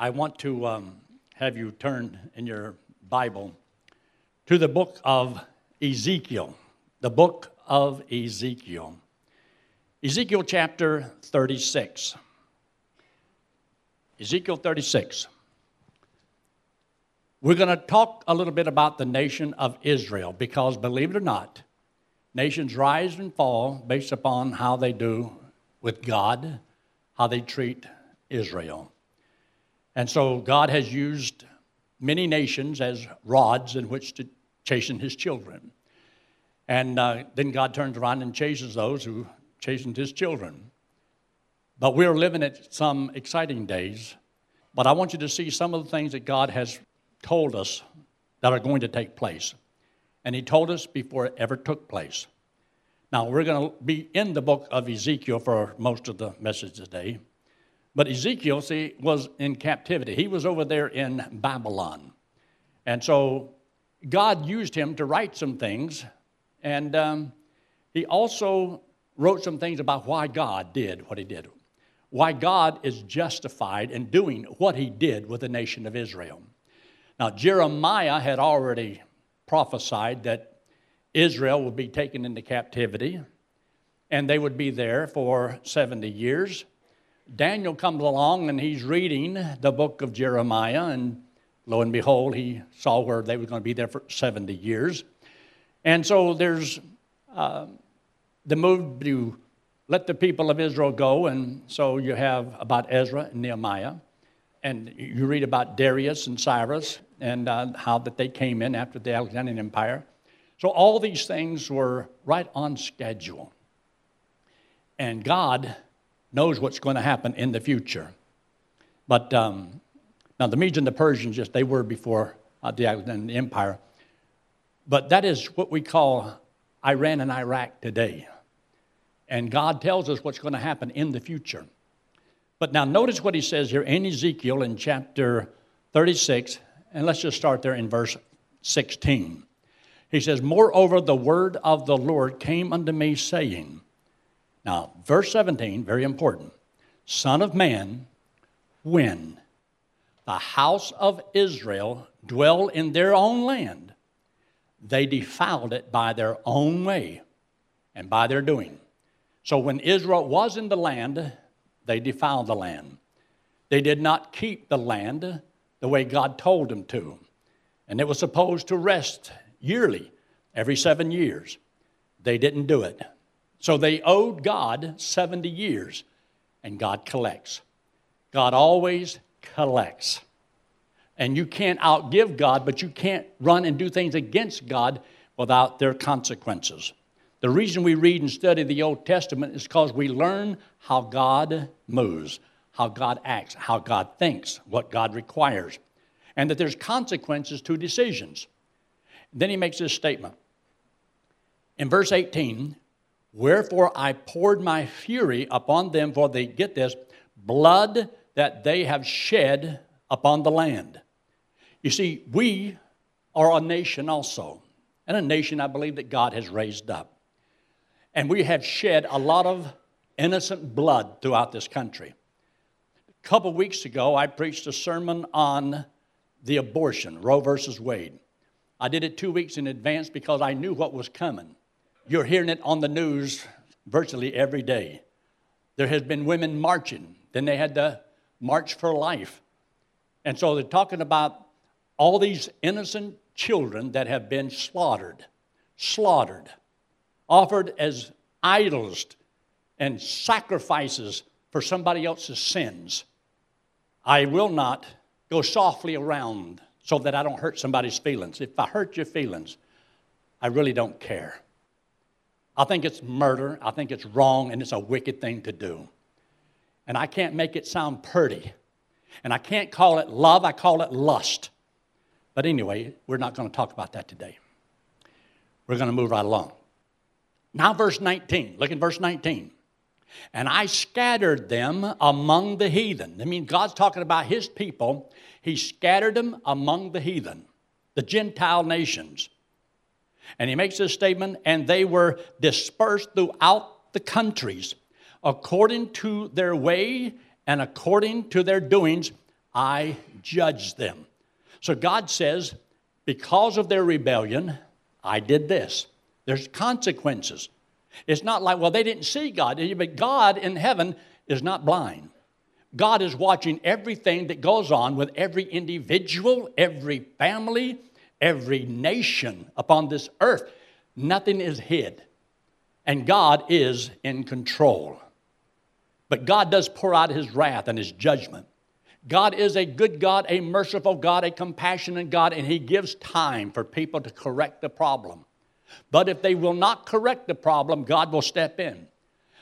I want to um, have you turn in your Bible to the book of Ezekiel. The book of Ezekiel. Ezekiel chapter 36. Ezekiel 36. We're going to talk a little bit about the nation of Israel because, believe it or not, nations rise and fall based upon how they do with God, how they treat Israel. And so God has used many nations as rods in which to chasten his children. And uh, then God turns around and chases those who chastened his children. But we're living at some exciting days. But I want you to see some of the things that God has told us that are going to take place. And He told us before it ever took place. Now, we're going to be in the book of Ezekiel for most of the message today. But Ezekiel, see, was in captivity. He was over there in Babylon. And so God used him to write some things. And um, he also wrote some things about why God did what he did, why God is justified in doing what he did with the nation of Israel. Now, Jeremiah had already prophesied that Israel would be taken into captivity and they would be there for 70 years. Daniel comes along and he's reading the book of Jeremiah, and lo and behold, he saw where they were going to be there for 70 years. And so there's uh, the move to let the people of Israel go, and so you have about Ezra and Nehemiah, and you read about Darius and Cyrus, and uh, how that they came in after the Alexandrian Empire. So all these things were right on schedule. And God knows what's going to happen in the future. But um, now the Medes and the Persians, just they were before uh, the Alexandrian Empire. But that is what we call Iran and Iraq today. And God tells us what's going to happen in the future. But now notice what he says here in Ezekiel in chapter 36 and let's just start there in verse 16. He says, Moreover, the word of the Lord came unto me, saying, Now, verse 17, very important. Son of man, when the house of Israel dwell in their own land, they defiled it by their own way and by their doing. So when Israel was in the land, they defiled the land. They did not keep the land the way God told them to. And it was supposed to rest yearly, every seven years. They didn't do it. So they owed God 70 years, and God collects. God always collects. And you can't outgive God, but you can't run and do things against God without their consequences. The reason we read and study the Old Testament is because we learn how God moves how God acts, how God thinks, what God requires, and that there's consequences to decisions. Then he makes this statement. In verse 18, wherefore I poured my fury upon them for they get this blood that they have shed upon the land. You see, we are a nation also, and a nation I believe that God has raised up. And we have shed a lot of innocent blood throughout this country. A couple weeks ago, I preached a sermon on the abortion, Roe versus Wade. I did it two weeks in advance because I knew what was coming. You're hearing it on the news virtually every day. There has been women marching, then they had the March for Life. And so they're talking about all these innocent children that have been slaughtered, slaughtered, offered as idols and sacrifices for somebody else's sins. I will not go softly around so that I don't hurt somebody's feelings. If I hurt your feelings, I really don't care. I think it's murder, I think it's wrong, and it's a wicked thing to do. And I can't make it sound pretty. And I can't call it love, I call it lust. But anyway, we're not going to talk about that today. We're going to move right along. Now, verse 19. Look at verse 19. And I scattered them among the heathen. I mean, God's talking about his people. He scattered them among the heathen, the Gentile nations. And he makes this statement, and they were dispersed throughout the countries according to their way and according to their doings I judge them. So God says, because of their rebellion, I did this. There's consequences. It's not like, well, they didn't see God, but God in heaven is not blind. God is watching everything that goes on with every individual, every family, every nation upon this earth. Nothing is hid. And God is in control. But God does pour out his wrath and his judgment. God is a good God, a merciful God, a compassionate God, and he gives time for people to correct the problem. But if they will not correct the problem, God will step in.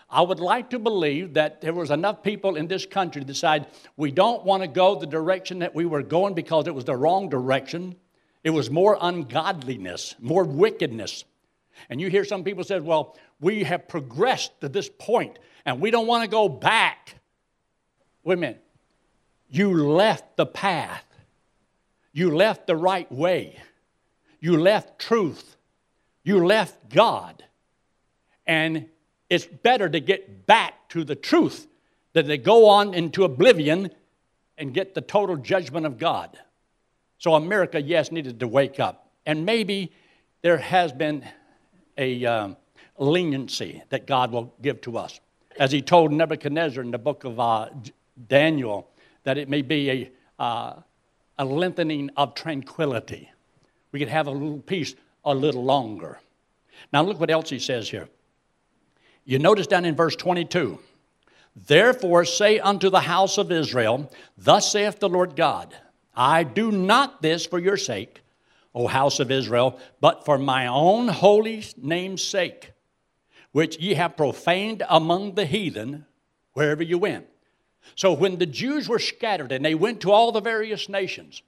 I would like to believe that there was enough people in this country to decide we don't want to go the direction that we were going because it was the wrong direction. It was more ungodliness, more wickedness. And you hear some people say, well, we have progressed to this point and we don't want to go back. Wait a minute. You left the path. You left the right way. You left truth. You left God. And it's better to get back to the truth than to go on into oblivion and get the total judgment of God. So America, yes, needed to wake up. And maybe there has been a um, leniency that God will give to us. As he told Nebuchadnezzar in the book of uh, Daniel, that it may be a, uh, a lengthening of tranquility. We could have a little peace a little longer. Now, look what else he says here. You notice down in verse 22 Therefore say unto the house of Israel, Thus saith the Lord God, I do not this for your sake, O house of Israel, but for my own holy name's sake, which ye have profaned among the heathen wherever you went. So when the Jews were scattered and they went to all the various nations,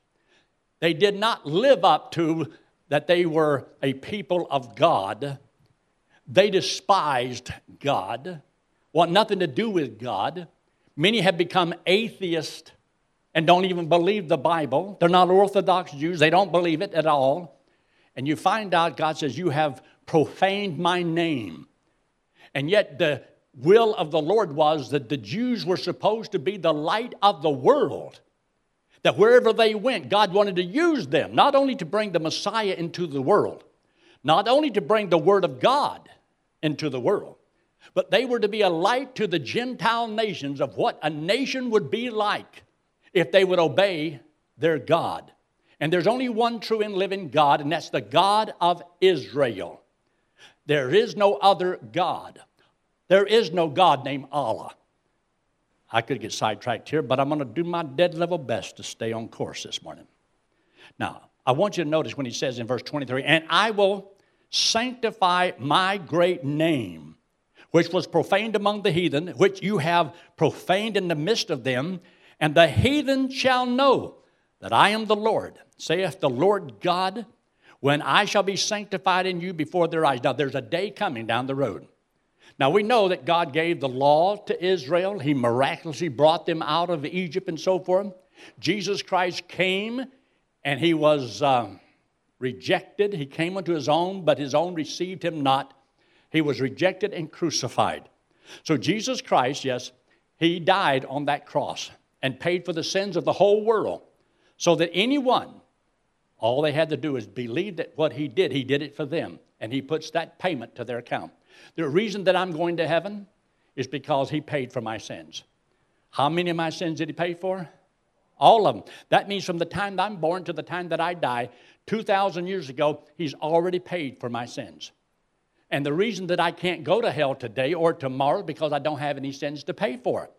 they did not live up to that they were a people of God. They despised God, want nothing to do with God. Many have become atheists and don't even believe the Bible. They're not Orthodox Jews, they don't believe it at all. And you find out God says, You have profaned my name. And yet, the will of the Lord was that the Jews were supposed to be the light of the world. That wherever they went, God wanted to use them, not only to bring the Messiah into the world, not only to bring the Word of God into the world, but they were to be a light to the Gentile nations of what a nation would be like if they would obey their God. And there's only one true and living God, and that's the God of Israel. There is no other God. There is no God named Allah. I could get sidetracked here, but I'm going to do my dead level best to stay on course this morning. Now, I want you to notice when he says in verse 23, and I will sanctify my great name, which was profaned among the heathen, which you have profaned in the midst of them, and the heathen shall know that I am the Lord, saith the Lord God, when I shall be sanctified in you before their eyes. Now, there's a day coming down the road now we know that God gave the law to Israel. He miraculously brought them out of Egypt and so forth. Jesus Christ came and he was um, rejected. He came unto his own, but his own received him not. He was rejected and crucified. So Jesus Christ, yes, he died on that cross and paid for the sins of the whole world so that anyone, all they had to do is believe that what he did, he did it for them. And he puts that payment to their account. The reason that I'm going to heaven is because He paid for my sins. How many of my sins did He pay for? All of them. That means from the time that I'm born to the time that I die, 2,000 years ago, He's already paid for my sins. And the reason that I can't go to hell today or tomorrow because I don't have any sins to pay for it.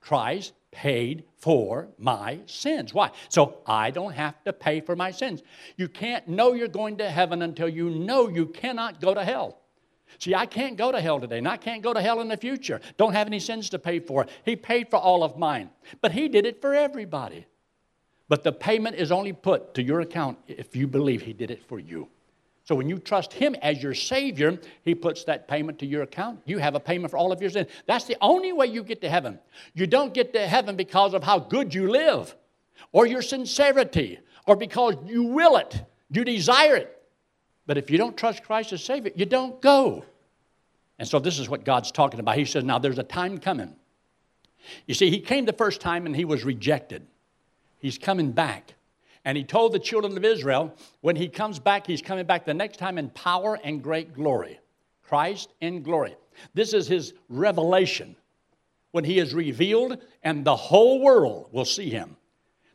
Christ paid for my sins. Why? So I don't have to pay for my sins. You can't know you're going to heaven until you know you cannot go to hell. See, I can't go to hell today, and I can't go to hell in the future. Don't have any sins to pay for. He paid for all of mine, but He did it for everybody. But the payment is only put to your account if you believe He did it for you. So when you trust Him as your Savior, He puts that payment to your account. You have a payment for all of your sins. That's the only way you get to heaven. You don't get to heaven because of how good you live, or your sincerity, or because you will it, you desire it. But if you don't trust Christ as Savior, you don't go. And so this is what God's talking about. He says, Now there's a time coming. You see, He came the first time and He was rejected. He's coming back. And he told the children of Israel, when he comes back, he's coming back the next time in power and great glory. Christ in glory. This is his revelation when he is revealed, and the whole world will see him.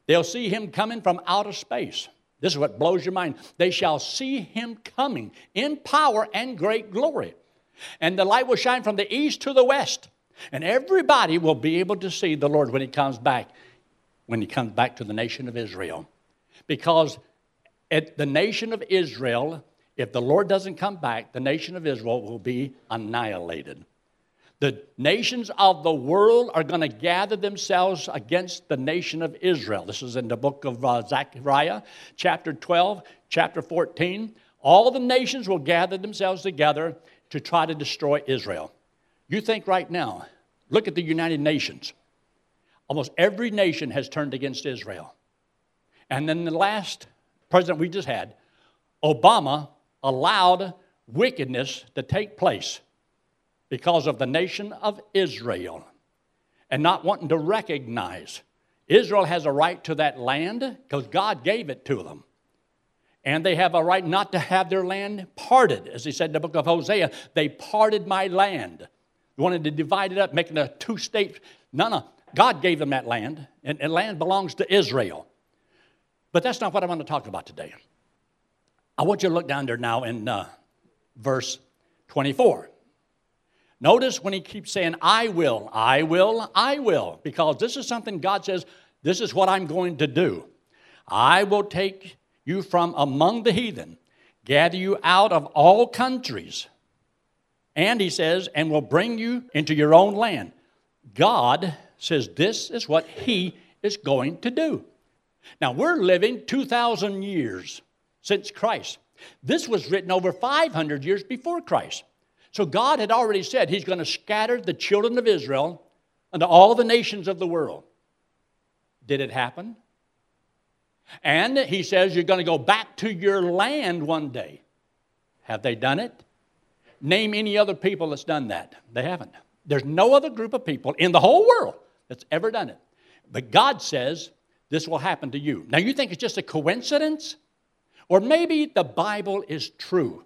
They'll see him coming from outer space. This is what blows your mind. They shall see him coming in power and great glory. And the light will shine from the east to the west. And everybody will be able to see the Lord when he comes back, when he comes back to the nation of Israel. Because at the nation of Israel, if the Lord doesn't come back, the nation of Israel will be annihilated. The nations of the world are going to gather themselves against the nation of Israel. This is in the book of uh, Zechariah, chapter 12, chapter 14. All the nations will gather themselves together to try to destroy Israel. You think right now, look at the United Nations. Almost every nation has turned against Israel. And then the last president we just had, Obama allowed wickedness to take place because of the nation of Israel and not wanting to recognize Israel has a right to that land because God gave it to them. And they have a right not to have their land parted. As he said in the book of Hosea, they parted my land. They wanted to divide it up, making a two state. No, no. God gave them that land, and, and land belongs to Israel. But that's not what I want to talk about today. I want you to look down there now in uh, verse 24. Notice when he keeps saying, I will, I will, I will, because this is something God says, this is what I'm going to do. I will take you from among the heathen, gather you out of all countries. And he says, and will bring you into your own land. God says this is what he is going to do. Now, we're living 2,000 years since Christ. This was written over 500 years before Christ. So God had already said He's going to scatter the children of Israel unto all the nations of the world. Did it happen? And He says you're going to go back to your land one day. Have they done it? Name any other people that's done that. They haven't. There's no other group of people in the whole world that's ever done it. But God says this will happen to you. Now, you think it's just a coincidence? Or maybe the Bible is true.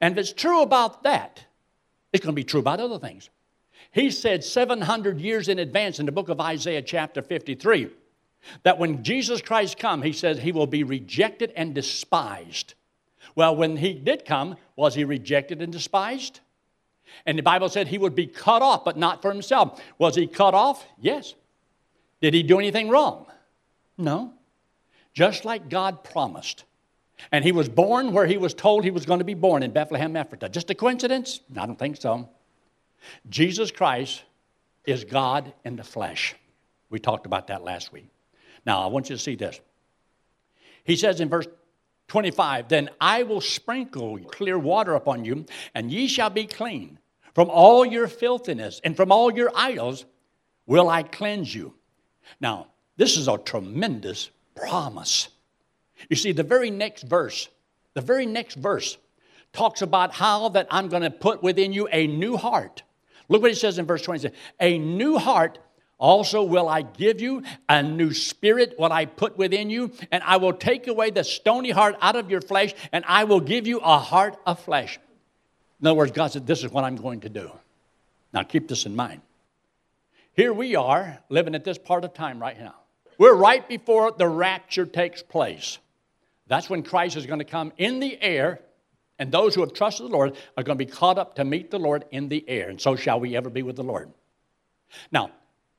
And if it's true about that, it's going to be true about other things. He said 700 years in advance in the book of Isaiah, chapter 53, that when Jesus Christ come, he says he will be rejected and despised. Well, when he did come, was he rejected and despised? And the Bible said he would be cut off, but not for himself. Was he cut off? Yes. Did he do anything wrong? No. Just like God promised. And he was born where he was told he was going to be born in Bethlehem, Ephrathah. Just a coincidence? I don't think so. Jesus Christ is God in the flesh. We talked about that last week. Now, I want you to see this. He says in verse 25, Then I will sprinkle clear water upon you, and ye shall be clean. From all your filthiness and from all your idols will I cleanse you. Now, this is a tremendous promise. You see, the very next verse, the very next verse talks about how that I'm going to put within you a new heart. Look what he says in verse 26 A new heart also will I give you, a new spirit will I put within you, and I will take away the stony heart out of your flesh, and I will give you a heart of flesh. In other words, God said, This is what I'm going to do. Now keep this in mind. Here we are living at this part of time right now. We're right before the rapture takes place. That's when Christ is going to come in the air, and those who have trusted the Lord are going to be caught up to meet the Lord in the air, and so shall we ever be with the Lord. Now,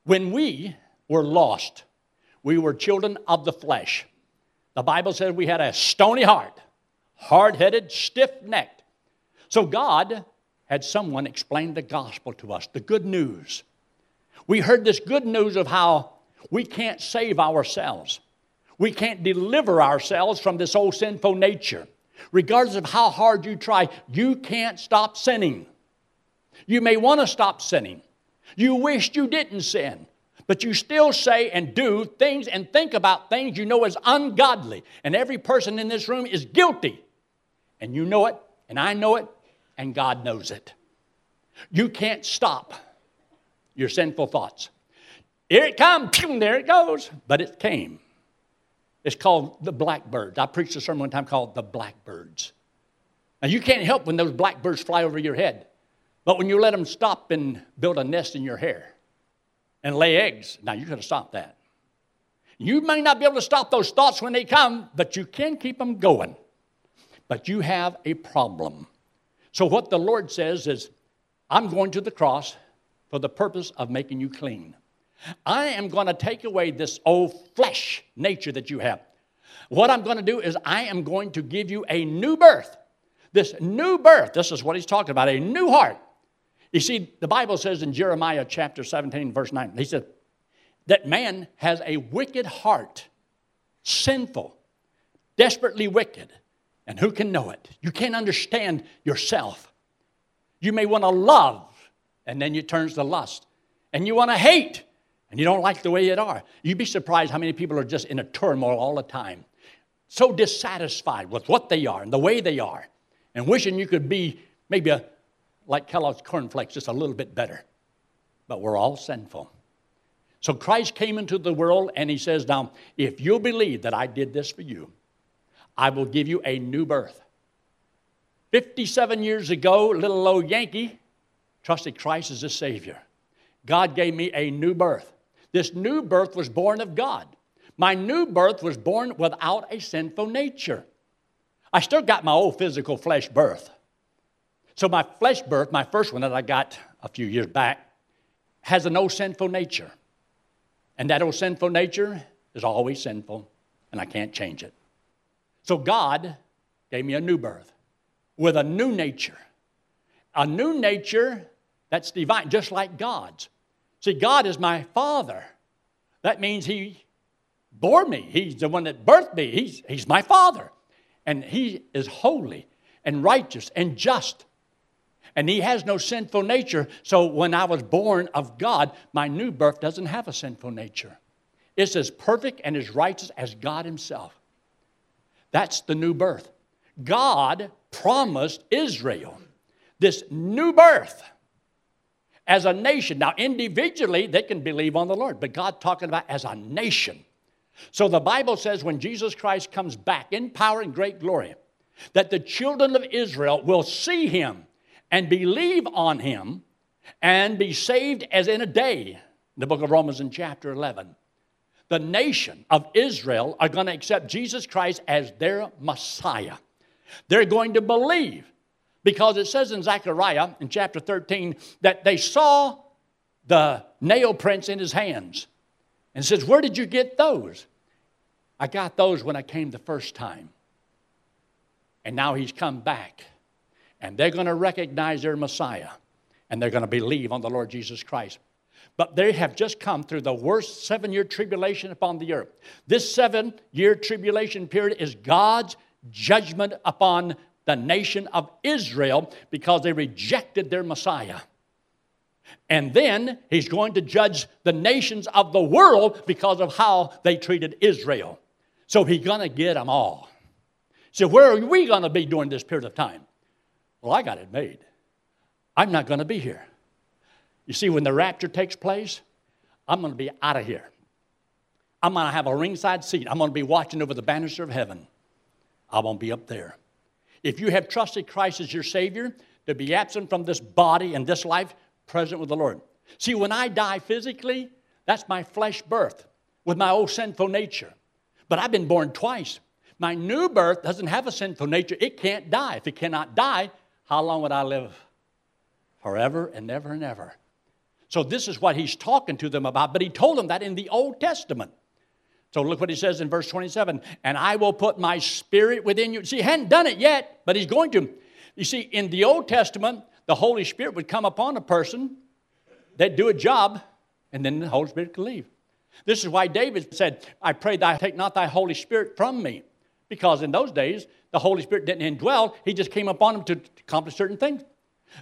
when we were lost, we were children of the flesh. The Bible says we had a stony heart, hard headed, stiff necked. So God had someone explain the gospel to us, the good news. We heard this good news of how we can't save ourselves. We can't deliver ourselves from this old sinful nature. Regardless of how hard you try, you can't stop sinning. You may want to stop sinning. You wished you didn't sin, but you still say and do things and think about things you know is ungodly. And every person in this room is guilty. And you know it, and I know it, and God knows it. You can't stop your sinful thoughts. Here it comes, there it goes. But it came. It's called the blackbirds. I preached a sermon one time called the blackbirds. Now, you can't help when those blackbirds fly over your head, but when you let them stop and build a nest in your hair and lay eggs, now you got to stop that. You may not be able to stop those thoughts when they come, but you can keep them going. But you have a problem. So, what the Lord says is, I'm going to the cross for the purpose of making you clean. I am going to take away this old flesh nature that you have. What I'm going to do is, I am going to give you a new birth. This new birth, this is what he's talking about, a new heart. You see, the Bible says in Jeremiah chapter 17, verse 9, he said that man has a wicked heart, sinful, desperately wicked. And who can know it? You can't understand yourself. You may want to love, and then it turns to lust. And you want to hate, and you don't like the way it are. You'd be surprised how many people are just in a turmoil all the time, so dissatisfied with what they are and the way they are, and wishing you could be maybe a, like Kellogg's cornflakes, just a little bit better. But we're all sinful. So Christ came into the world and he says, Now, if you'll believe that I did this for you, I will give you a new birth. 57 years ago, little old Yankee trusted Christ as a Savior. God gave me a new birth. This new birth was born of God. My new birth was born without a sinful nature. I still got my old physical flesh birth. So, my flesh birth, my first one that I got a few years back, has an old sinful nature. And that old sinful nature is always sinful, and I can't change it. So, God gave me a new birth with a new nature. A new nature that's divine, just like God's. See, God is my Father. That means He bore me. He's the one that birthed me. He's, he's my Father. And He is holy and righteous and just. And He has no sinful nature. So when I was born of God, my new birth doesn't have a sinful nature. It's as perfect and as righteous as God Himself. That's the new birth. God promised Israel this new birth as a nation. Now, individually, they can believe on the Lord, but God talking about as a nation. So the Bible says when Jesus Christ comes back in power and great glory, that the children of Israel will see him and believe on him and be saved as in a day. The book of Romans in chapter 11. The nation of Israel are going to accept Jesus Christ as their Messiah. They're going to believe because it says in Zechariah in chapter 13 that they saw the nail prints in his hands. And says, Where did you get those? I got those when I came the first time. And now he's come back. And they're going to recognize their Messiah. And they're going to believe on the Lord Jesus Christ. But they have just come through the worst seven year tribulation upon the earth. This seven year tribulation period is God's judgment upon the nation of Israel because they rejected their Messiah. And then he's going to judge the nations of the world because of how they treated Israel. So he's going to get them all. So, where are we going to be during this period of time? Well, I got it made. I'm not going to be here. You see, when the rapture takes place, I'm going to be out of here. I'm going to have a ringside seat. I'm going to be watching over the banister of heaven. I won't be up there. If you have trusted Christ as your Savior, to be absent from this body and this life, present with the Lord. See, when I die physically, that's my flesh birth with my old sinful nature. But I've been born twice. My new birth doesn't have a sinful nature. It can't die. If it cannot die, how long would I live? Forever and ever and ever. So, this is what he's talking to them about, but he told them that in the Old Testament. So look what he says in verse 27 and I will put my spirit within you. See, he hadn't done it yet, but he's going to. You see, in the Old Testament, the Holy Spirit would come upon a person, they'd do a job, and then the Holy Spirit could leave. This is why David said, I pray thou take not thy Holy Spirit from me. Because in those days, the Holy Spirit didn't indwell, he just came upon him to accomplish certain things.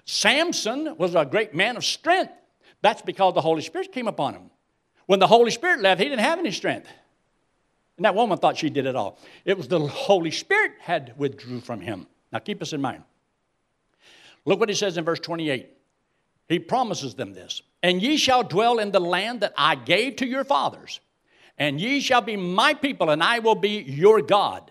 Samson was a great man of strength. That's because the Holy Spirit came upon him. When the Holy Spirit left, he didn't have any strength. And that woman thought she did it all. It was the Holy Spirit had withdrew from him. Now keep this in mind. Look what he says in verse 28. He promises them this. And ye shall dwell in the land that I gave to your fathers, and ye shall be my people, and I will be your God.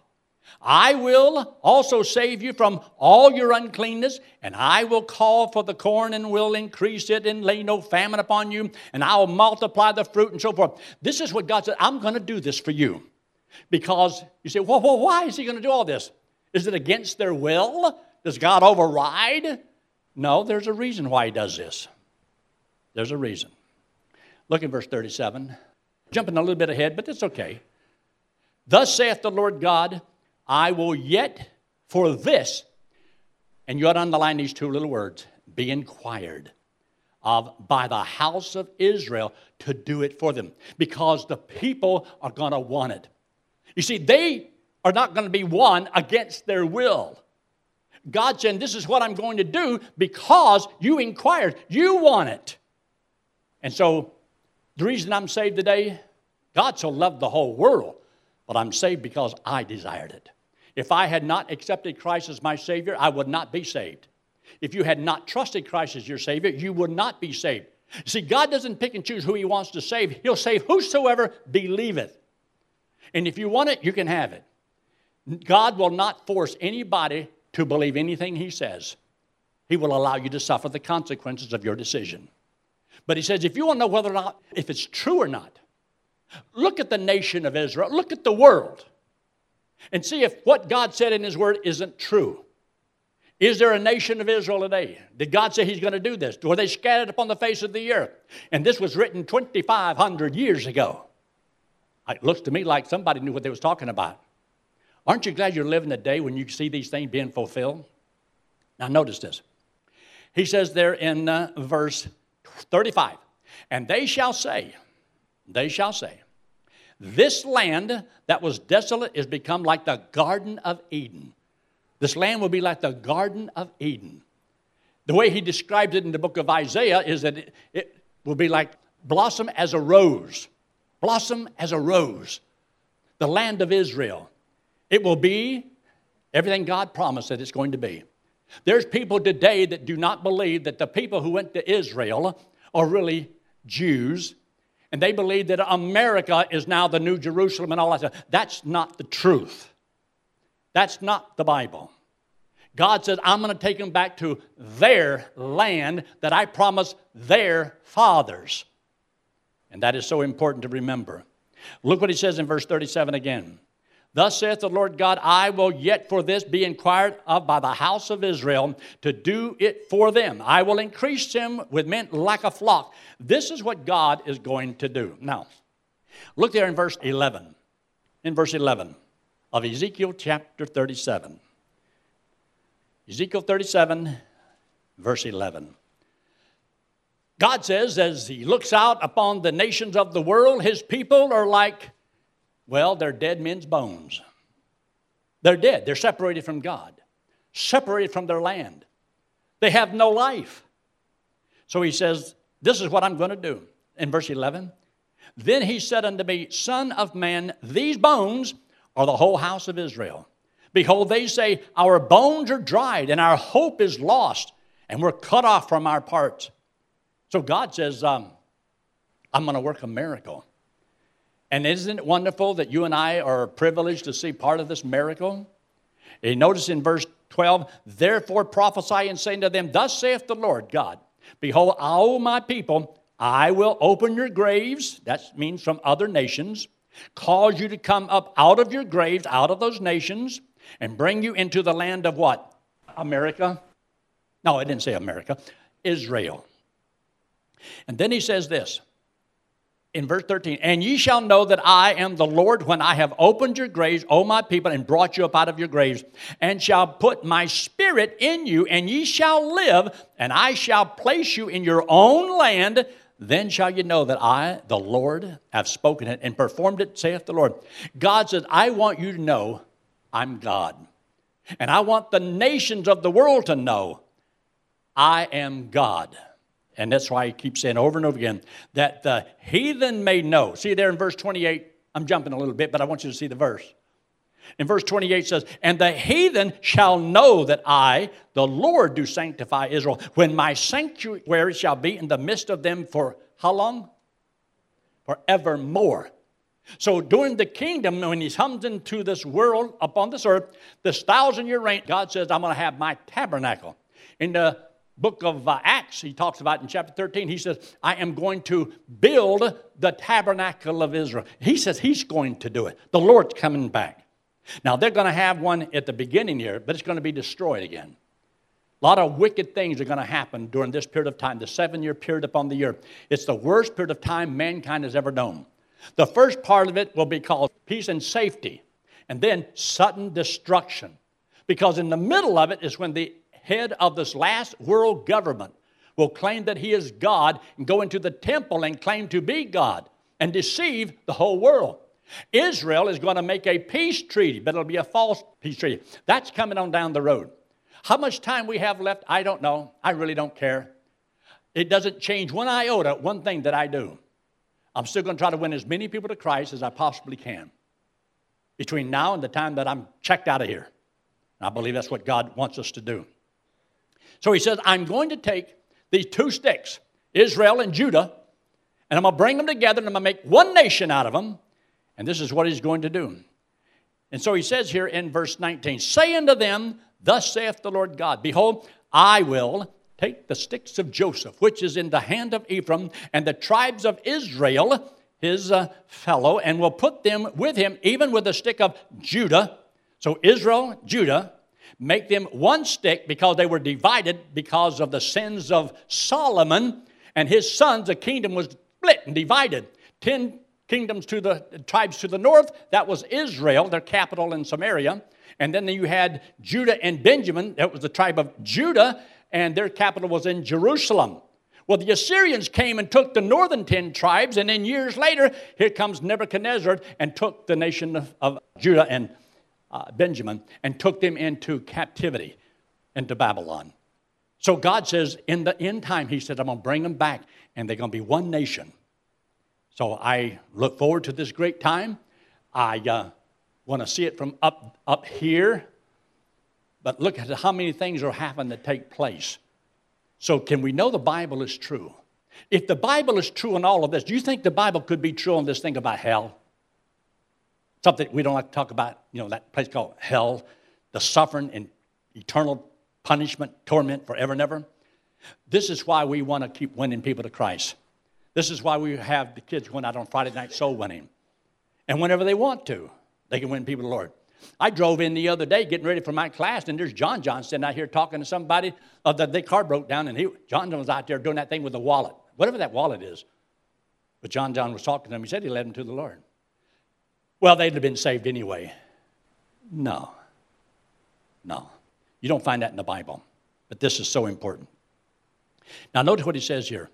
I will also save you from all your uncleanness, and I will call for the corn and will increase it and lay no famine upon you, and I will multiply the fruit and so forth. This is what God said I'm going to do this for you. Because you say, well, well why is He going to do all this? Is it against their will? Does God override? No, there's a reason why He does this. There's a reason. Look at verse 37. Jumping a little bit ahead, but that's okay. Thus saith the Lord God, I will yet for this, and you ought to underline these two little words, be inquired of by the house of Israel to do it for them, because the people are going to want it. You see, they are not going to be won against their will. God said, This is what I'm going to do because you inquired. You want it. And so, the reason I'm saved today, God so loved the whole world, but I'm saved because I desired it. If I had not accepted Christ as my Savior, I would not be saved. If you had not trusted Christ as your Savior, you would not be saved. See, God doesn't pick and choose who He wants to save. He'll save whosoever believeth. And if you want it, you can have it. God will not force anybody to believe anything He says. He will allow you to suffer the consequences of your decision. But He says, if you want to know whether or not, if it's true or not, look at the nation of Israel, look at the world and see if what God said in His Word isn't true. Is there a nation of Israel today? Did God say He's going to do this? Were they scattered upon the face of the earth? And this was written 2,500 years ago. It looks to me like somebody knew what they was talking about. Aren't you glad you're living the day when you see these things being fulfilled? Now, notice this. He says there in uh, verse 35, and they shall say, they shall say, this land that was desolate is become like the Garden of Eden. This land will be like the Garden of Eden. The way he describes it in the book of Isaiah is that it, it will be like blossom as a rose. Blossom as a rose. The land of Israel. It will be everything God promised that it's going to be. There's people today that do not believe that the people who went to Israel are really Jews and they believe that America is now the new Jerusalem and all that stuff. That's not the truth. That's not the Bible. God says, I'm going to take them back to their land that I promised their fathers. And that is so important to remember. Look what he says in verse 37 again. Thus saith the Lord God, I will yet for this be inquired of by the house of Israel to do it for them. I will increase them with men like a flock. This is what God is going to do. Now, look there in verse 11. In verse 11 of Ezekiel chapter 37. Ezekiel 37, verse 11. God says, as He looks out upon the nations of the world, His people are like well, they're dead men's bones. They're dead. They're separated from God, separated from their land. They have no life. So he says, This is what I'm going to do. In verse 11, then he said unto me, Son of man, these bones are the whole house of Israel. Behold, they say, Our bones are dried, and our hope is lost, and we're cut off from our parts. So God says, um, I'm going to work a miracle. And isn't it wonderful that you and I are privileged to see part of this miracle? And notice in verse 12, therefore prophesy and say unto them, Thus saith the Lord God, Behold, O my people, I will open your graves, that means from other nations, cause you to come up out of your graves, out of those nations, and bring you into the land of what? America? No, I didn't say America, Israel. And then he says this in verse 13, and ye shall know that I am the Lord when I have opened your graves, O my people, and brought you up out of your graves, and shall put my spirit in you, and ye shall live, and I shall place you in your own land. Then shall you know that I, the Lord, have spoken it and performed it, saith the Lord. God says, I want you to know I'm God. And I want the nations of the world to know I am God. And that's why he keeps saying over and over again that the heathen may know. See there in verse 28, I'm jumping a little bit, but I want you to see the verse. In verse 28 says, And the heathen shall know that I, the Lord, do sanctify Israel, when my sanctuary shall be in the midst of them for how long? Forevermore. So during the kingdom, when he comes into this world upon this earth, this thousand year reign, God says, I'm going to have my tabernacle. In the book of uh, Acts, he talks about in chapter 13, he says, I am going to build the tabernacle of Israel. He says he's going to do it. The Lord's coming back. Now, they're going to have one at the beginning here, but it's going to be destroyed again. A lot of wicked things are going to happen during this period of time, the seven year period upon the earth. It's the worst period of time mankind has ever known. The first part of it will be called peace and safety, and then sudden destruction. Because in the middle of it is when the head of this last world government will claim that he is God and go into the temple and claim to be God and deceive the whole world. Israel is going to make a peace treaty, but it'll be a false peace treaty. That's coming on down the road. How much time we have left, I don't know. I really don't care. It doesn't change one iota, one thing that I do. I'm still going to try to win as many people to Christ as I possibly can between now and the time that I'm checked out of here. I believe that's what God wants us to do. So he says, I'm going to take these two sticks, Israel and Judah, and I'm going to bring them together and I'm going to make one nation out of them. And this is what he's going to do. And so he says here in verse 19, Say unto them, Thus saith the Lord God, Behold, I will take the sticks of Joseph, which is in the hand of Ephraim, and the tribes of Israel, his uh, fellow, and will put them with him, even with the stick of Judah. So Israel, Judah, make them one stick because they were divided because of the sins of Solomon and his sons. The kingdom was split and divided. Ten kingdoms to the tribes to the north, that was Israel, their capital in Samaria. And then you had Judah and Benjamin, that was the tribe of Judah, and their capital was in Jerusalem. Well, the Assyrians came and took the northern 10 tribes, and then years later, here comes Nebuchadnezzar and took the nation of, of Judah and uh, Benjamin and took them into captivity into Babylon. So God says, in the end time, He said, I'm going to bring them back, and they're going to be one nation. So I look forward to this great time. I uh, want to see it from up, up here but look at how many things are happening that take place. So, can we know the Bible is true? If the Bible is true in all of this, do you think the Bible could be true on this thing about hell? Something we don't like to talk about, you know, that place called hell, the suffering and eternal punishment, torment forever and ever. This is why we want to keep winning people to Christ. This is why we have the kids going out on Friday night soul winning. And whenever they want to, they can win people to the Lord. I drove in the other day getting ready for my class, and there's John John sitting out here talking to somebody. Uh, the, car broke down, and he, John John was out there doing that thing with the wallet, whatever that wallet is. But John John was talking to him. He said he led him to the Lord. Well, they'd have been saved anyway. No. No. You don't find that in the Bible. But this is so important. Now, notice what he says here.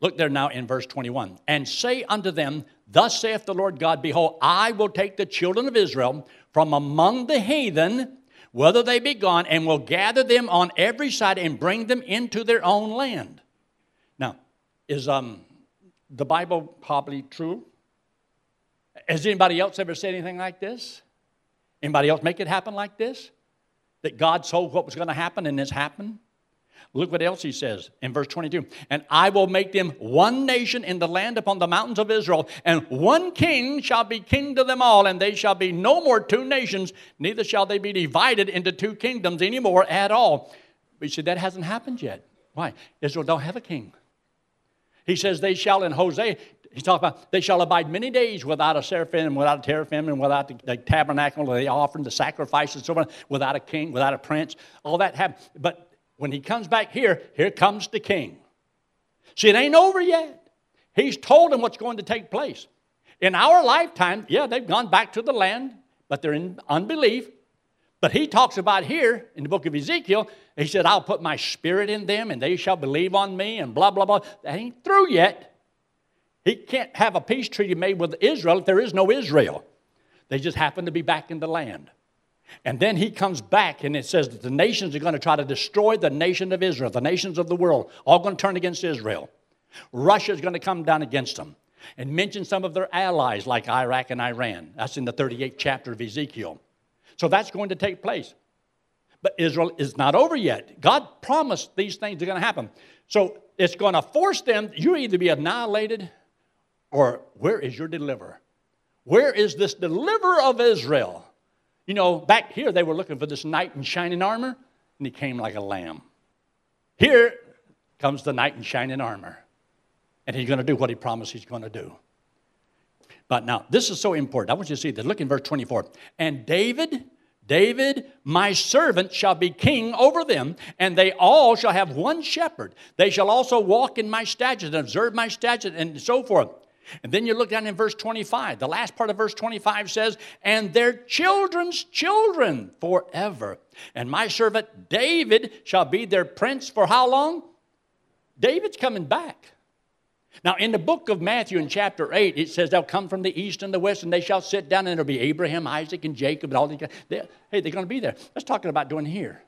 Look there now in verse 21. And say unto them, Thus saith the Lord God, Behold, I will take the children of Israel from among the heathen, whether they be gone, and will gather them on every side and bring them into their own land. Now, is um, the Bible probably true? Has anybody else ever said anything like this? Anybody else make it happen like this? That God told what was going to happen and it's happened? Look what else he says in verse 22. And I will make them one nation in the land upon the mountains of Israel, and one king shall be king to them all, and they shall be no more two nations, neither shall they be divided into two kingdoms anymore at all. But you see, that hasn't happened yet. Why? Israel don't have a king. He says, They shall in Hosea, he talks about, they shall abide many days without a seraphim, without a teraphim, and without the, the tabernacle, the offering, the sacrifices, and so on, without a king, without a prince. All that happened. But when he comes back here, here comes the king. See, it ain't over yet. He's told them what's going to take place. In our lifetime, yeah, they've gone back to the land, but they're in unbelief. But he talks about here in the book of Ezekiel, he said, I'll put my spirit in them and they shall believe on me and blah, blah, blah. That ain't through yet. He can't have a peace treaty made with Israel if there is no Israel. They just happen to be back in the land. And then he comes back and it says that the nations are going to try to destroy the nation of Israel, the nations of the world, all going to turn against Israel. Russia is going to come down against them and mention some of their allies like Iraq and Iran. That's in the 38th chapter of Ezekiel. So that's going to take place. But Israel is not over yet. God promised these things are going to happen. So it's going to force them, you either be annihilated or where is your deliverer? Where is this deliverer of Israel? You know, back here they were looking for this knight in shining armor, and he came like a lamb. Here comes the knight in shining armor, and he's going to do what he promised he's going to do. But now, this is so important. I want you to see this. Look in verse 24. And David, David, my servant, shall be king over them, and they all shall have one shepherd. They shall also walk in my statutes and observe my statutes and so forth. And then you look down in verse 25. The last part of verse 25 says, And their children's children forever. And my servant David shall be their prince for how long? David's coming back. Now, in the book of Matthew, in chapter 8, it says they'll come from the east and the west, and they shall sit down, and it'll be Abraham, Isaac, and Jacob, and all these guys. They, hey, they're going to be there. That's talking about doing here.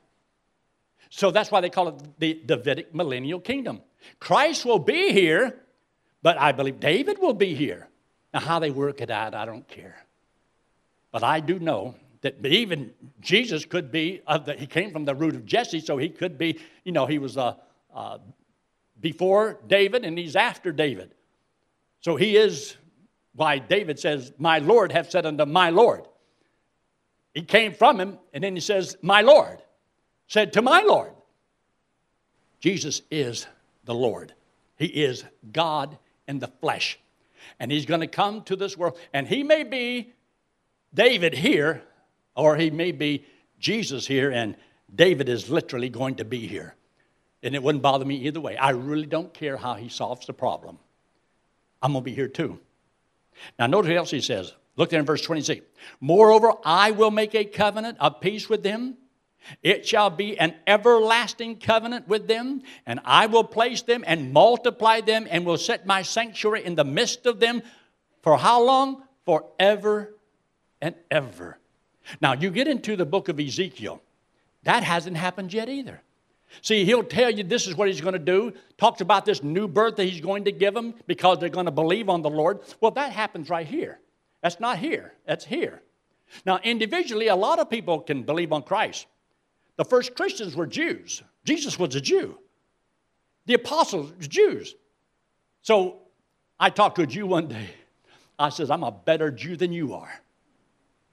So that's why they call it the Davidic millennial kingdom. Christ will be here, but I believe David will be here. Now, how they work it out, I don't care. But I do know that even Jesus could be, uh, the, he came from the root of Jesse, so he could be, you know, he was a, a before David and he's after David. So he is why David says, My Lord hath said unto my Lord. He came from him, and then he says, My Lord, said to my Lord. Jesus is the Lord. He is God in the flesh. And he's going to come to this world. And he may be David here, or he may be Jesus here, and David is literally going to be here. And it wouldn't bother me either way. I really don't care how he solves the problem. I'm going to be here too. Now, notice what else he says. Look there in verse 26. Moreover, I will make a covenant of peace with them. It shall be an everlasting covenant with them, and I will place them and multiply them, and will set my sanctuary in the midst of them. For how long? Forever and ever. Now, you get into the book of Ezekiel. That hasn't happened yet either. See, he'll tell you this is what he's going to do. Talks about this new birth that he's going to give them because they're going to believe on the Lord. Well, that happens right here. That's not here, that's here. Now, individually, a lot of people can believe on Christ. The first Christians were Jews. Jesus was a Jew. The apostles were Jews. So I talked to a Jew one day. I says, I'm a better Jew than you are.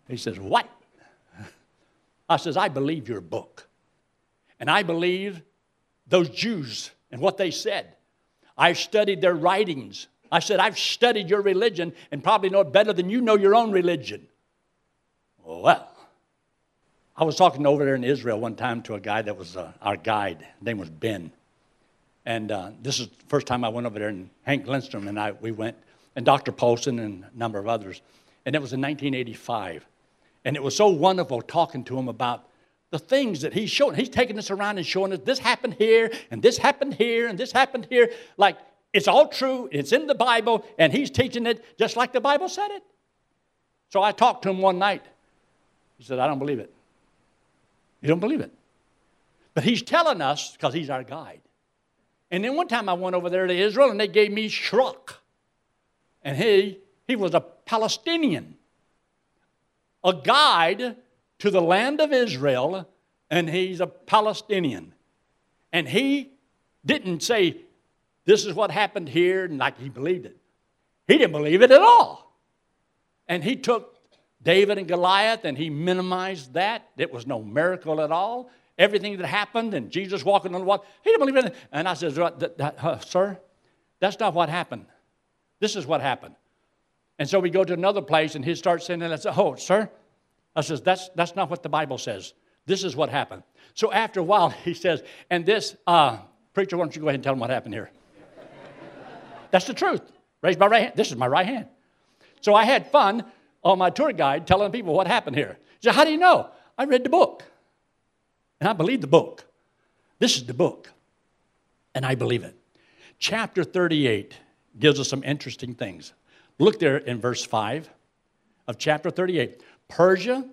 He says, What? I says, I believe your book. And I believe those Jews and what they said. I've studied their writings. I said, I've studied your religion and probably know it better than you know your own religion. Well, I was talking over there in Israel one time to a guy that was uh, our guide. His name was Ben. And uh, this is the first time I went over there, and Hank Lindstrom and I, we went, and Dr. Paulson and a number of others. And it was in 1985. And it was so wonderful talking to him about the things that he's showing. He's taking us around and showing us this happened here, and this happened here, and this happened here. Like it's all true, it's in the Bible, and he's teaching it just like the Bible said it. So I talked to him one night. He said, I don't believe it. You don't believe it. But he's telling us because he's our guide. And then one time I went over there to Israel and they gave me Shrak. And he, he was a Palestinian, a guide to the land of Israel, and he's a Palestinian. And he didn't say, This is what happened here, and like he believed it. He didn't believe it at all. And he took David and Goliath and he minimized that. It was no miracle at all. Everything that happened and Jesus walking on the water, he didn't believe in it. And I said, Sir, that's not what happened. This is what happened. And so we go to another place and he starts saying, and I said, Oh, sir, I says, that's, that's not what the Bible says. This is what happened. So after a while, he says, and this, uh, preacher, why don't you go ahead and tell him what happened here? that's the truth. Raise my right hand. This is my right hand. So I had fun on my tour guide telling people what happened here. He said, how do you know? I read the book. And I believe the book. This is the book. And I believe it. Chapter 38 gives us some interesting things. Look there in verse 5 of chapter 38. Persia,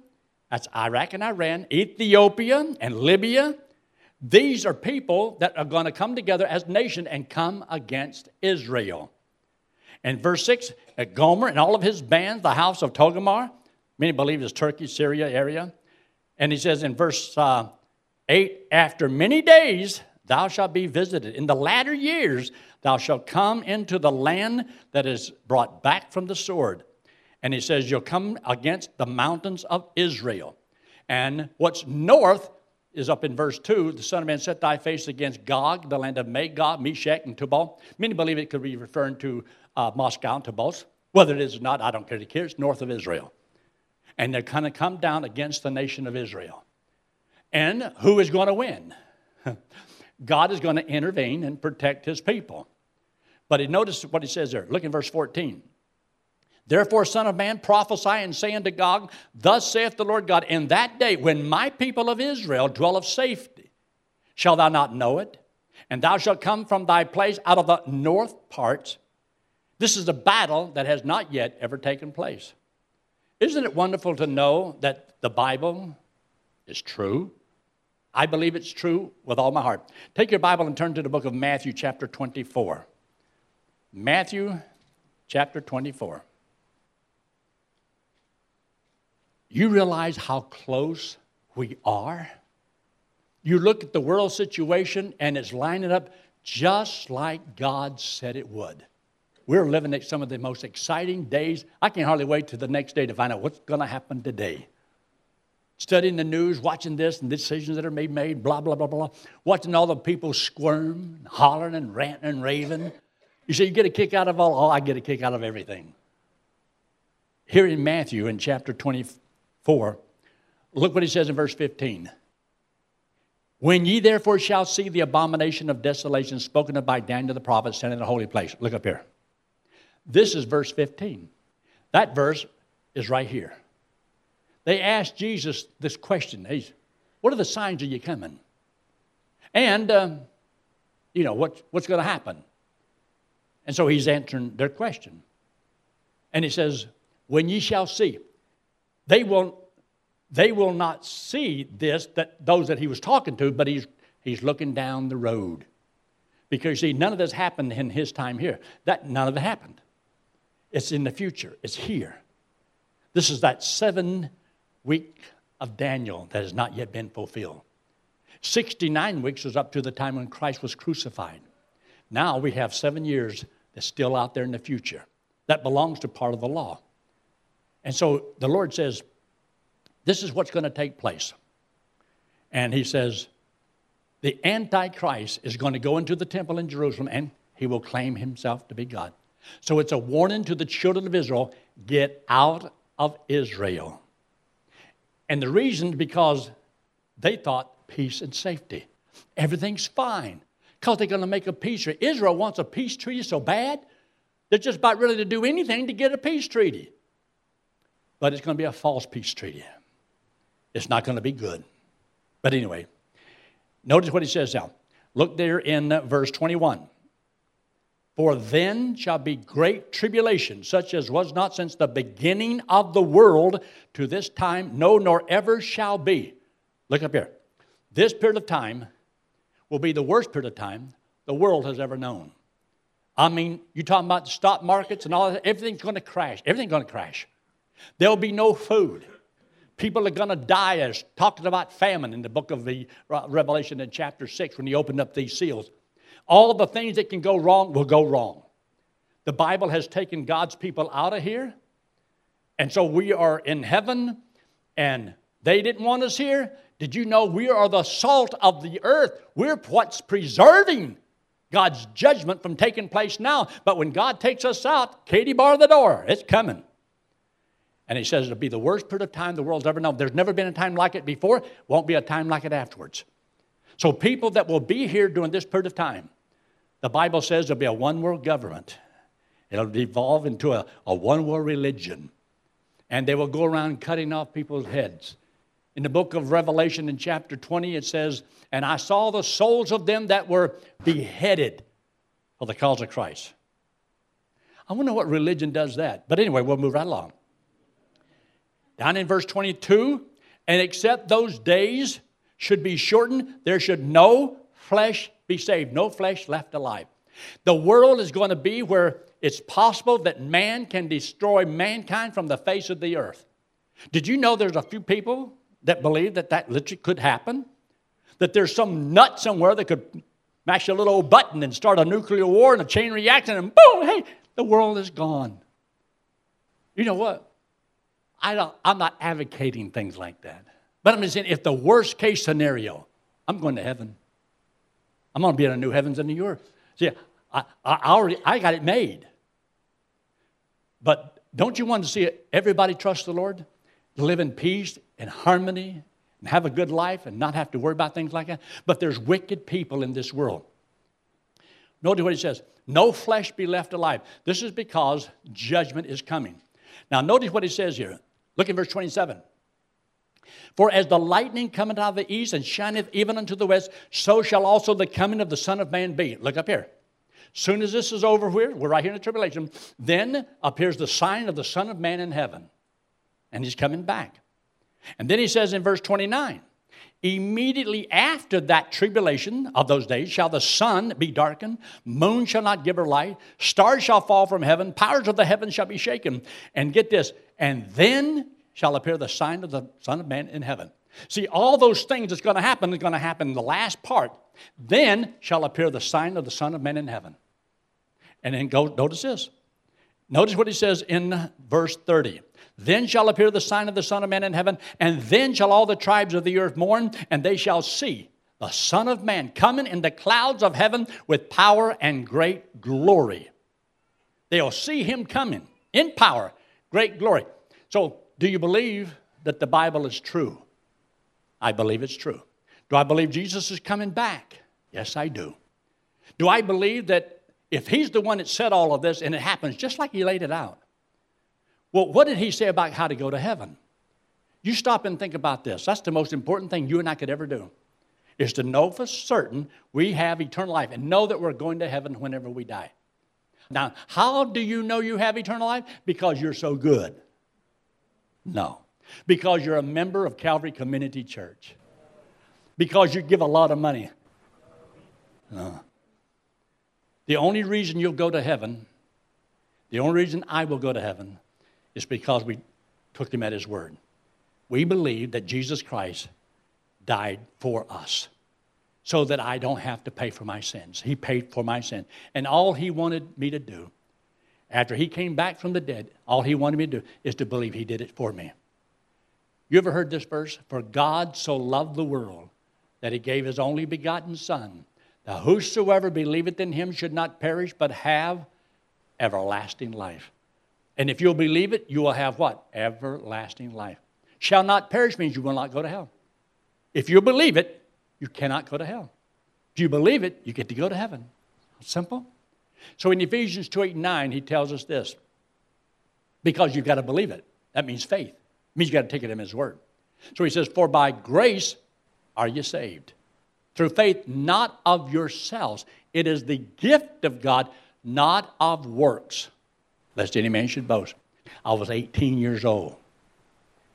that's Iraq and Iran, Ethiopia and Libya. These are people that are going to come together as nation and come against Israel. And verse 6, at Gomer and all of his bands, the house of Togarmah, many believe is Turkey, Syria area. And he says in verse uh, 8, after many days thou shalt be visited. In the latter years thou shalt come into the land that is brought back from the sword And he says, You'll come against the mountains of Israel. And what's north is up in verse 2 the Son of Man set thy face against Gog, the land of Magog, Meshech, and Tubal. Many believe it could be referring to uh, Moscow and Tubal. Whether it is or not, I don't care to care. It's north of Israel. And they're going to come down against the nation of Israel. And who is going to win? God is going to intervene and protect his people. But he notice what he says there. Look in verse 14. Therefore, Son of Man, prophesy and say unto Gog, Thus saith the Lord God, In that day when my people of Israel dwell of safety, shall thou not know it? And thou shalt come from thy place out of the north parts. This is a battle that has not yet ever taken place. Isn't it wonderful to know that the Bible is true? I believe it's true with all my heart. Take your Bible and turn to the book of Matthew, chapter 24. Matthew, chapter 24. You realize how close we are? You look at the world situation and it's lining up just like God said it would. We're living at some of the most exciting days. I can hardly wait to the next day to find out what's going to happen today studying the news, watching this and decisions that are being made, blah, blah, blah, blah, watching all the people squirm, and hollering and ranting and raving. You say you get a kick out of all, oh, I get a kick out of everything. Here in Matthew in chapter 24, look what he says in verse 15. When ye therefore shall see the abomination of desolation spoken of by Daniel the prophet sent in the holy place. Look up here. This is verse 15. That verse is right here they asked Jesus this question What are the signs of you coming? And, um, you know, what, what's going to happen? And so he's answering their question. And he says, When ye shall see, they will, they will not see this, that those that he was talking to, but he's, he's looking down the road. Because, you see, none of this happened in his time here. That, none of it happened. It's in the future, it's here. This is that seven week of Daniel that has not yet been fulfilled. 69 weeks was up to the time when Christ was crucified. Now we have seven years that's still out there in the future. That belongs to part of the law. And so the Lord says, This is what's going to take place. And He says, The Antichrist is going to go into the temple in Jerusalem and he will claim himself to be God. So it's a warning to the children of Israel get out of Israel. And the reason because they thought peace and safety. Everything's fine because they're going to make a peace treaty. Israel wants a peace treaty so bad, they're just about ready to do anything to get a peace treaty. But it's going to be a false peace treaty. It's not going to be good. But anyway, notice what he says now. Look there in verse 21. For then shall be great tribulation, such as was not since the beginning of the world to this time, no, nor ever shall be. Look up here. This period of time will be the worst period of time the world has ever known. I mean, you're talking about the stock markets and all that, everything's going to crash. Everything's going to crash. There'll be no food. People are going to die, as talking about famine in the book of the Revelation in chapter 6 when he opened up these seals all of the things that can go wrong will go wrong. The Bible has taken God's people out of here. And so we are in heaven, and they didn't want us here. Did you know we are the salt of the earth? We're what's preserving God's judgment from taking place now. But when God takes us out, Katie bar the door. It's coming. And he says it'll be the worst period of time the world's ever known. There's never been a time like it before, won't be a time like it afterwards. So people that will be here during this period of time, the Bible says there'll be a one world government. It'll evolve into a, a one world religion. And they will go around cutting off people's heads. In the book of Revelation, in chapter 20, it says, And I saw the souls of them that were beheaded for the cause of Christ. I wonder what religion does that. But anyway, we'll move right along. Down in verse 22, and except those days should be shortened, there should no flesh be saved, no flesh left alive. The world is going to be where it's possible that man can destroy mankind from the face of the earth. Did you know there's a few people that believe that that literally could happen? That there's some nut somewhere that could mash a little old button and start a nuclear war and a chain reaction and boom, hey, the world is gone. You know what? I don't, I'm not advocating things like that. But I'm just saying, if the worst case scenario, I'm going to heaven. I'm going to be in a new heavens and a new earth. See, I, I already I got it made. But don't you want to see everybody trust the Lord? Live in peace and harmony and have a good life and not have to worry about things like that? But there's wicked people in this world. Notice what he says no flesh be left alive. This is because judgment is coming. Now, notice what he says here. Look at verse 27. For as the lightning cometh out of the east and shineth even unto the west, so shall also the coming of the Son of Man be. Look up here. Soon as this is over, here, we're right here in the tribulation, then appears the sign of the Son of Man in heaven. And he's coming back. And then he says in verse 29 Immediately after that tribulation of those days shall the sun be darkened, moon shall not give her light, stars shall fall from heaven, powers of the heavens shall be shaken. And get this, and then shall appear the sign of the Son of Man in heaven. See, all those things that's going to happen is going to happen in the last part. Then shall appear the sign of the Son of Man in heaven. And then go, notice this. Notice what he says in verse 30. Then shall appear the sign of the Son of Man in heaven, and then shall all the tribes of the earth mourn, and they shall see the Son of Man coming in the clouds of heaven with power and great glory. They'll see him coming in power, great glory. So, do you believe that the Bible is true? I believe it's true. Do I believe Jesus is coming back? Yes, I do. Do I believe that if he's the one that said all of this and it happens just like he laid it out, well, what did he say about how to go to heaven? You stop and think about this. That's the most important thing you and I could ever do, is to know for certain we have eternal life and know that we're going to heaven whenever we die. Now, how do you know you have eternal life? Because you're so good. No. Because you're a member of Calvary Community Church. Because you give a lot of money. No. The only reason you'll go to heaven, the only reason I will go to heaven, is because we took him at his word. We believe that Jesus Christ died for us so that I don't have to pay for my sins. He paid for my sin. And all he wanted me to do, after he came back from the dead, all he wanted me to do is to believe he did it for me. You ever heard this verse? For God so loved the world that he gave his only begotten Son, that whosoever believeth in him should not perish, but have everlasting life. And if you'll believe it, you will have what? Everlasting life. Shall not perish means you will not go to hell. If you believe it, you cannot go to hell. If you believe it, you get to go to heaven. Simple. So in Ephesians 2 8 and 9, he tells us this because you've got to believe it. That means faith. It means you've got to take it in his word. So he says, For by grace are you saved. Through faith, not of yourselves. It is the gift of God, not of works lest any man should boast. I was 18 years old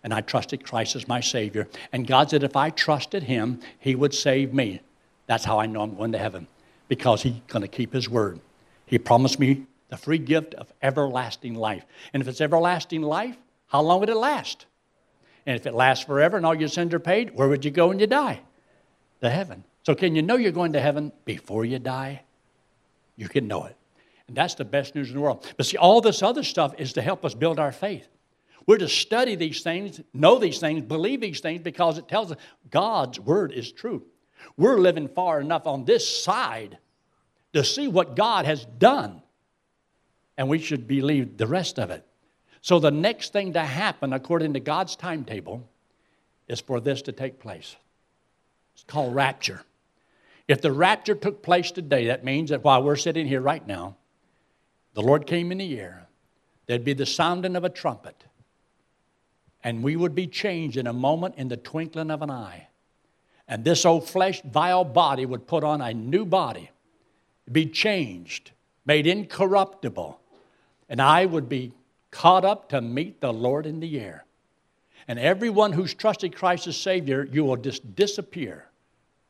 and I trusted Christ as my Savior. And God said, if I trusted Him, He would save me. That's how I know I'm going to heaven because He's going to keep His word. He promised me the free gift of everlasting life. And if it's everlasting life, how long would it last? And if it lasts forever and all your sins are paid, where would you go when you die? To heaven. So, can you know you're going to heaven before you die? You can know it. And that's the best news in the world. But see, all this other stuff is to help us build our faith. We're to study these things, know these things, believe these things because it tells us God's word is true. We're living far enough on this side to see what God has done, and we should believe the rest of it. So, the next thing to happen, according to God's timetable, is for this to take place. It's called rapture. If the rapture took place today, that means that while we're sitting here right now, the Lord came in the air, there'd be the sounding of a trumpet, and we would be changed in a moment in the twinkling of an eye. And this old flesh, vile body would put on a new body, be changed, made incorruptible, and I would be caught up to meet the Lord in the air. And everyone who's trusted Christ as Savior, you will just disappear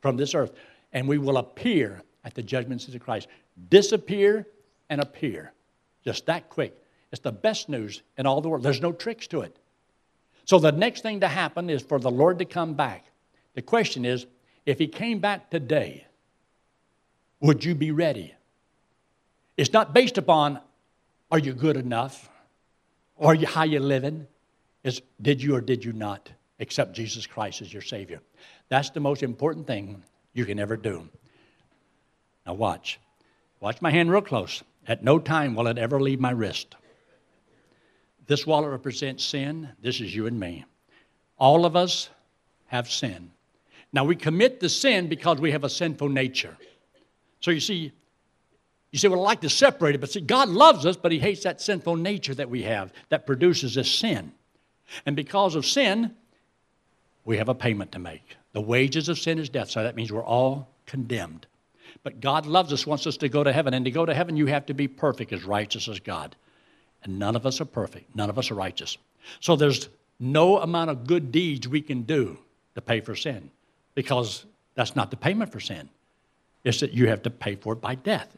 from this earth, and we will appear at the judgment seat of Christ. Disappear and appear just that quick. It's the best news in all the world. There's no tricks to it. So the next thing to happen is for the Lord to come back. The question is if He came back today, would you be ready? It's not based upon are you good enough or you, how you living. is did you or did you not accept Jesus Christ as your Savior? That's the most important thing you can ever do. Now, watch. Watch my hand real close. At no time will it ever leave my wrist. This wallet represents sin. This is you and me. All of us have sin. Now, we commit the sin because we have a sinful nature. So, you see, you say, well, I like to separate it, but see, God loves us, but He hates that sinful nature that we have that produces this sin. And because of sin, we have a payment to make. The wages of sin is death, so that means we're all condemned. But God loves us, wants us to go to heaven. And to go to heaven, you have to be perfect, as righteous as God. And none of us are perfect, none of us are righteous. So there's no amount of good deeds we can do to pay for sin because that's not the payment for sin. It's that you have to pay for it by death.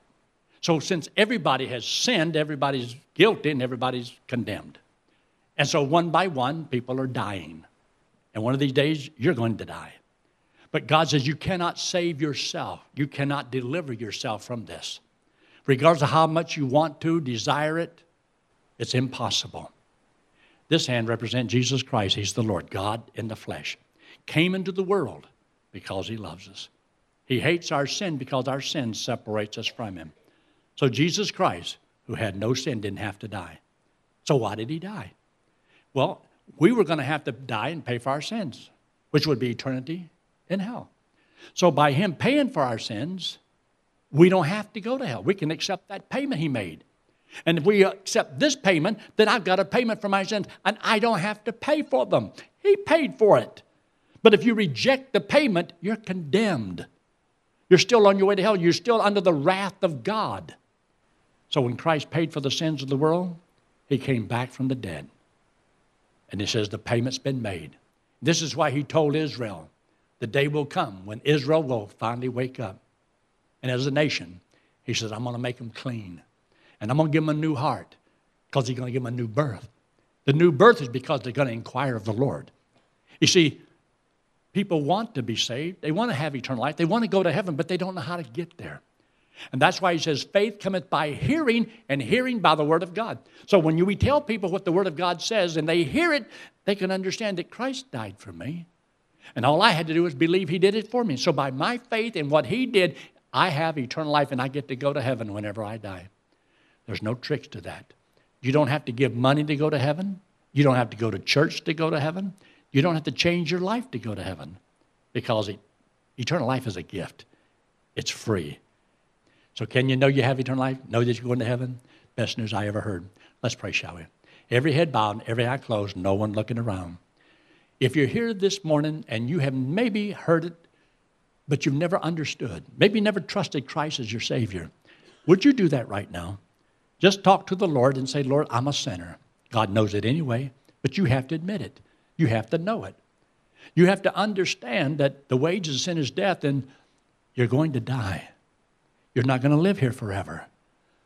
So since everybody has sinned, everybody's guilty and everybody's condemned. And so one by one, people are dying. And one of these days, you're going to die. But God says you cannot save yourself. You cannot deliver yourself from this. Regardless of how much you want to, desire it, it's impossible. This hand represents Jesus Christ. He's the Lord, God in the flesh. Came into the world because he loves us. He hates our sin because our sin separates us from him. So Jesus Christ, who had no sin, didn't have to die. So why did he die? Well, we were going to have to die and pay for our sins, which would be eternity in hell. So by him paying for our sins, we don't have to go to hell. We can accept that payment he made. And if we accept this payment, then I've got a payment for my sins, and I don't have to pay for them. He paid for it. But if you reject the payment, you're condemned. You're still on your way to hell. You're still under the wrath of God. So when Christ paid for the sins of the world, he came back from the dead. And he says, The payment's been made. This is why he told Israel, The day will come when Israel will finally wake up. And as a nation, he says, I'm going to make them clean. And I'm going to give them a new heart because he's going to give them a new birth. The new birth is because they're going to inquire of the Lord. You see, people want to be saved, they want to have eternal life, they want to go to heaven, but they don't know how to get there. And that's why he says, faith cometh by hearing, and hearing by the word of God. So when you, we tell people what the word of God says and they hear it, they can understand that Christ died for me. And all I had to do was believe he did it for me. So by my faith in what he did, I have eternal life and I get to go to heaven whenever I die. There's no tricks to that. You don't have to give money to go to heaven. You don't have to go to church to go to heaven. You don't have to change your life to go to heaven because it, eternal life is a gift. It's free. So, can you know you have eternal life? Know that you're going to heaven? Best news I ever heard. Let's pray, shall we? Every head bowed, every eye closed, no one looking around. If you're here this morning and you have maybe heard it, but you've never understood, maybe never trusted Christ as your Savior, would you do that right now? Just talk to the Lord and say, Lord, I'm a sinner. God knows it anyway, but you have to admit it. You have to know it. You have to understand that the wages of sin is death and you're going to die. You're not going to live here forever.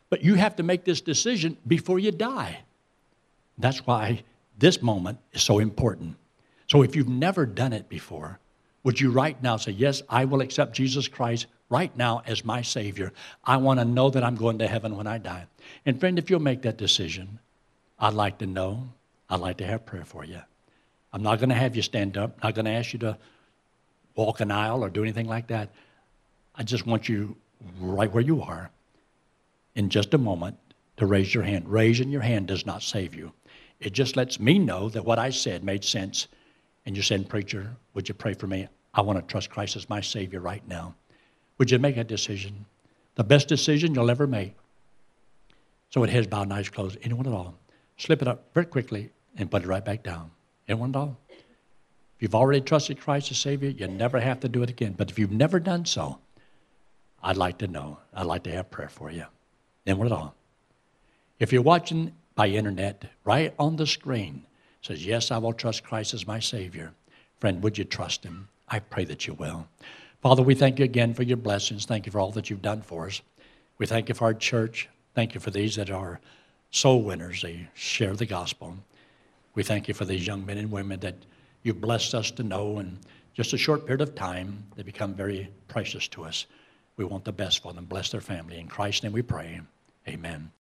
But you have to make this decision before you die. That's why this moment is so important. So if you've never done it before, would you right now say, Yes, I will accept Jesus Christ right now as my Savior. I want to know that I'm going to heaven when I die. And friend, if you'll make that decision, I'd like to know. I'd like to have prayer for you. I'm not going to have you stand up, not going to ask you to walk an aisle or do anything like that. I just want you right where you are in just a moment to raise your hand. Raising your hand does not save you. It just lets me know that what I said made sense. And you're saying, Preacher, would you pray for me? I want to trust Christ as my Savior right now. Would you make a decision? The best decision you'll ever make. So with heads bowed eyes closed, anyone at all, slip it up very quickly and put it right back down. Anyone at all? If you've already trusted Christ as Savior, you never have to do it again. But if you've never done so, I'd like to know. I'd like to have prayer for you. Anyone at all? If you're watching by internet, right on the screen says, Yes, I will trust Christ as my Savior. Friend, would you trust Him? I pray that you will. Father, we thank you again for your blessings. Thank you for all that you've done for us. We thank you for our church. Thank you for these that are soul winners. They share the gospel. We thank you for these young men and women that you've blessed us to know in just a short period of time. They become very precious to us. We want the best for them. Bless their family. In Christ's name we pray. Amen.